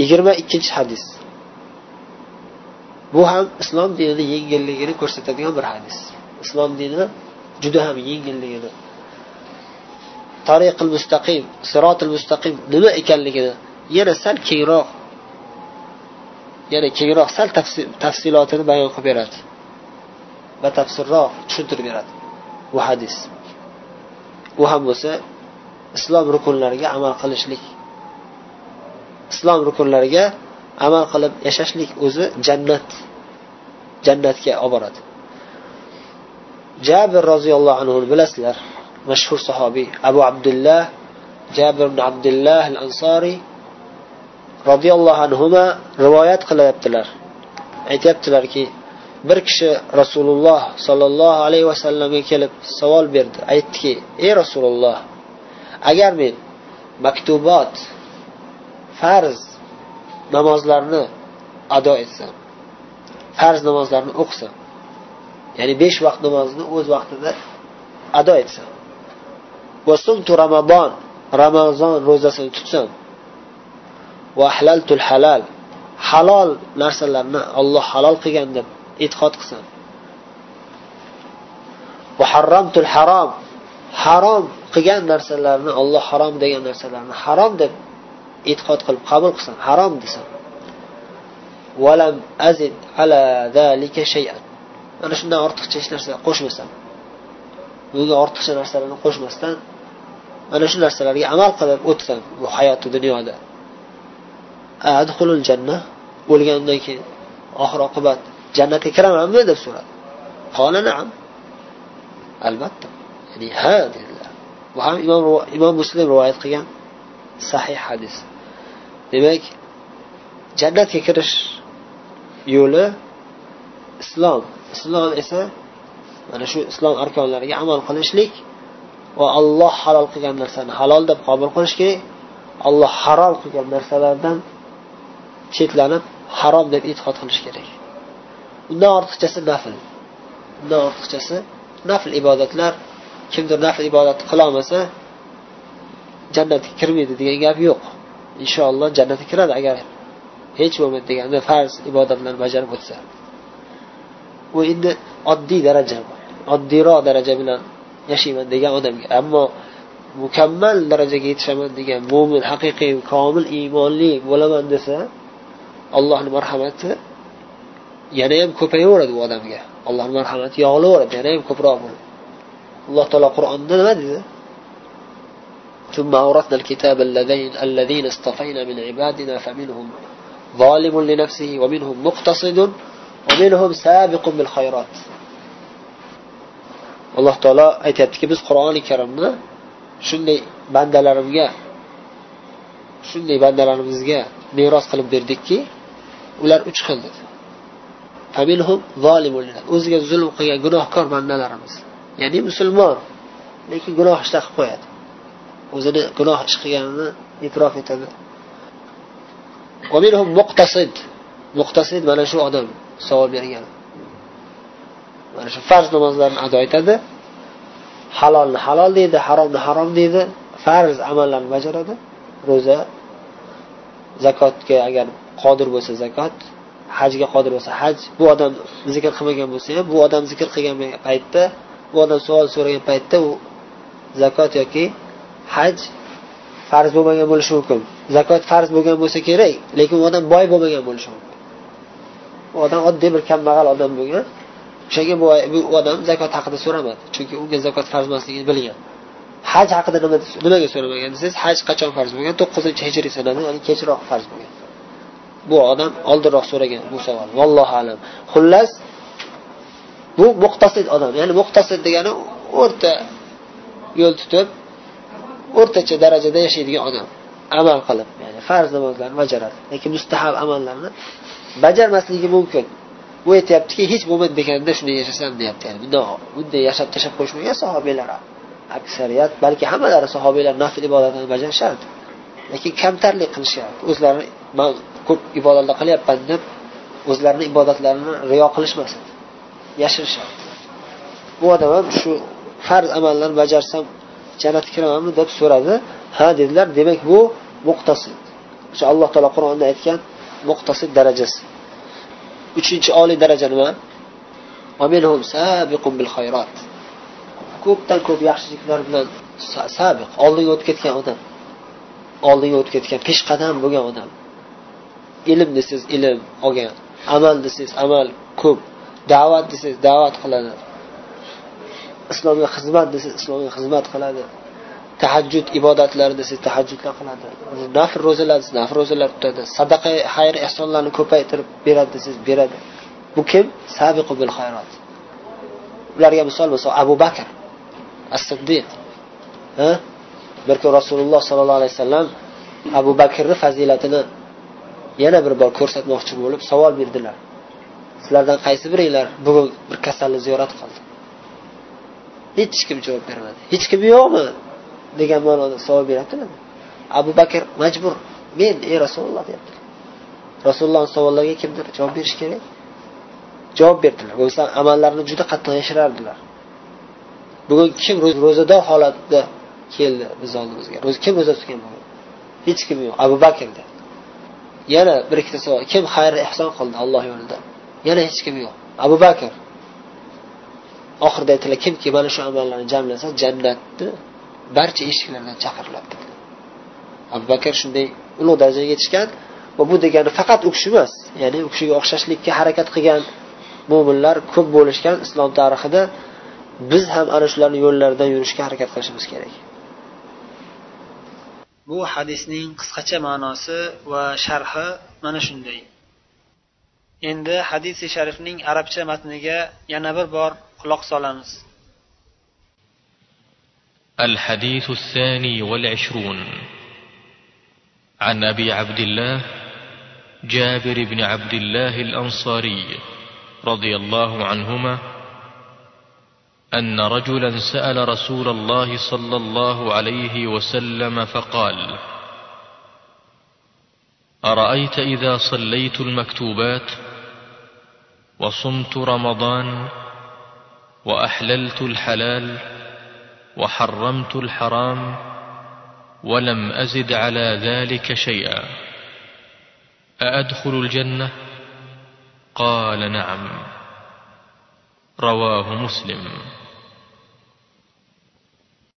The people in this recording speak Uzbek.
yigirma ikkinchi hadis. Bu ham islom dinini yengilligini ko'rsatadigan bir hadis. Islom dini juda ham yengilligini. Tariqil mustaqim sirotil mustaqim nima ekanligini yana sal kengroq yana kengroq sal tafsilotini bayon qilib beradi. Batafsilroq tushuntirib beradi bu hadis. U ham bo'lsa islom rukunlariga amal qilishlik islom rukunlariga amal qilib yashashlik o'zi jannat jannatga olib boradi. Jabir roziyallohu anhu bilasizlar mashhur sahobiy abu abdullah jabir ibn abdullah al ansoriy roziyallohu anhu rivoyat qilyaptilar. Aytyaptilarki bir kishi rasululloh sollallohu alayhi vasallamga kelib savol berdi. Aytdiki ey rasululloh agar men maktubot farz namozlarni ado etsa farz namozlarni o'qisa ya'ni besh vaqt namozni o'z vaqtida ado etsa va sumtu ramazon ramazon ro'zasini tutsam va ahlaltul halal halol narsalarni olloh halol qilgan deb e'tiqod qilsam va harramtul harom harom qilgan narsalarni olloh harom degan narsalarni harom deb e'tiqod qilib qabul qilsam harom desam valam azid ala zalika shay'an. Mana shundan ortiqcha hech narsa qo'shmasam. Bunga ortiqcha narsalarni qo'shmasdan mana shu narsalarga amal qilib o'tsam bu hayoti dunyoda. Adhulul janna o'lgandan keyin oxir oqibat jannatga kiramanmi deb so'radi. Qola naam. Albatta. Ya'ni ha dedilar. Bu ham imom imom muslim rivoyat qilgan sahih hadis. Demak jannatga kirish yo'li islom. Islom esa mana shu islom arkonlariga amal qilishlik va alloh halol qilgan narsani halol deb qabul qilish kerak. Alloh harom qilgan narsalardan chetlanib harom deb e'tiqod qilish kerak. Undan ortiqchasi nafl. Undan ortiqchasi nafl ibodatlar. Kimdir nafl ibodat qilolmasa jannatga kirmaydi degan gap yo'q. Inshaalloh jannatga kiradi agar hech bo'lmaydi deganda farz ibodatlarni bajarib o'tsa. Bu endi oddiy daraja oddiyroq daraja bilan yashayman degan odamga. Ammo mukammal darajaga yetishaman degan mo'min haqiqiy komil iymonli bo'laman desa allohni marhamati yana ham ko'payaveradi u odamga. Allohni marhamati yog'ilaveradi yana ham ko'proq alloh taolo qur'onda nima dedi? ثم أورثنا الكتاب الذين الذين اصطفينا من عبادنا فمنهم ظالم لنفسه ومنهم مقتصد ومنهم سابق بالخيرات alloh taolo aytyaptiki biz qur'oni karimni shunday bandalarimga shunday bandalarimizga meros qilib berdikki ular uch xil dedi o'ziga zulm qilgan gunohkor bandalarimiz ya'ni musulmon lekin gunoh ishlar qilib qo'yadi O'zini gunoh ish qilganini e'tirof etadi. Muqtasid. Muqtasid mana shu odam savol bergan. Mana shu farz namozlarni ado etadi. Halolni halol deydi haromni harom deydi. Farz amallarni bajaradi. Ro'za zakotga agar qodir bo'lsa zakot hajga qodir bo'lsa haj. Bu odam zikr qilmagan bo'lsa ham bu odam zikr qilgan paytda bu odam savol so'ragan paytda u zakot yoki haj farz bo'lmagan bo'lishi mumkin. Zakot farz bo'lgan bo'lsa kerak lekin u odam boy bo'lmagan bo'lishi mumkin. U odam oddiy bir kambag'al odam bo'lgan o'shanga bu odam zakot haqida so'ramadi chunki unga zakot farz emasligini bilgan. Haj haqida nima nimaga so'ramagan desangiz haj qachon farz bo'lgan? To'qqizinchi hijriy sanada ya'ni kechroq farz bo'lgan. Bu odam oldinroq so'ragan bu savol. Vallohu alam. Xullas bu muqtasid odam ya'ni muqtasid degani o'rta yo'l tutib o'rtacha darajada yashaydigan odam. Amal qilib ya'ni farz namozlarni bajaradi lekin mustahab amallarni bajarmasligi mumkin. U aytyaptiki hech bo'lmaydi deganda shunday yashasam deyapti. Yani bundoq bunday yashab tashlab qo'yishmagan sahobiylar aksariyat balki hammalari sahobiylar nafl ibodatlarni bajarishardi lekin kamtarlik qilishyapti o'zlarini man ko'p ibodatlar qilyapman deb o'zlarini ibodatlarini riyo qilishmasdi yashirishardi. Bu odam ham shu farz amallarni bajarsam jannatga kiramanmi deb so'radi. Ha dedilar demak bu muqtasid. O'sha alloh taolo qur'onda aytgan muqtasid darajasi. Uchinchi oliy daraja nima? Ko'pdan ko'p yaxshiliklar bilan sabiq oldinga o'tib ketgan odam. Oldinga o'tib ketgan peshqadam bo'lgan odam. Ilm desangiz ilm olgan. Amal desangiz amal ko'p. Da'vat desangiz da'vat qiladi. Islomga xizmat desa islomga xizmat qiladi. Tahajjud ibodatlari desa tahajjudlar qiladi. Nafr ro'zalar desa nafr ro'zalar tutadi. Sadaqa xayr ehsonlarni ko'paytirib beradi desangiz beradi. Bu kim? Sabiqu bil xayrot ularga misol misol abu bakr as siddiq bir kun rasululloh sollallohu alayhi vasallam abu bakrni fazilatini yana bir bor ko'rsatmoqchi bo'lib savol berdilar. Sizlardan qaysi biringlar bugun bir kasalni ziyorat qildi? Hech kim javob bermadi. Hech kim yo'qmi? degan ma'noda savol beryaptilar abu bakr majbur. Men ey rasululloh deyapti rasululloh savollariga kimdir javob berishi kerak? Javob berdilar. Bo'lmasa amallarini juda qattiq yashirardilar. Bugun kim ro'zador holatda keldi bizni oldimizga? Kim ro'za tutgan bugun? Hech kim yo'q. Abu bakrda yana bir ikkita savol. Kim xayr ehson qildi alloh yo'lida? Yana hech kim yo'q. Abu bakr. Oxirida aytdilar kimki mana shu amallarni jamlasa jannatni barcha eshiklaridan chaqiriladi. Abu bakr shunday ulug' darajaga yetishgan va bu degani faqat u kishi emas ya'ni u kishiga o'xshashlikka harakat qilgan mo'minlar ko'p bo'lishgan islom tarixida biz ham ana shularni yo'llaridan yurishga harakat qilishimiz kerak. Bu hadisning qisqacha ma'nosi va sharhi mana shunday. Endi hadisi sharifning arabcha matniga yana bir bor quloq solamiz الحديث الثاني والعشرون. عن أبي عبد الله جابر بن عبد الله الأنصاري رضي الله عنهما أن رجلا سأل رسول الله صلى الله عليه وسلم فقال أرأيت إذا صليت المكتوبات وصمت رمضان وأحللت الحلال وحرمت الحرام ولم أزد على ذلك شيئا. أأدخل الجنة؟ قال نعم. رواه مسلم.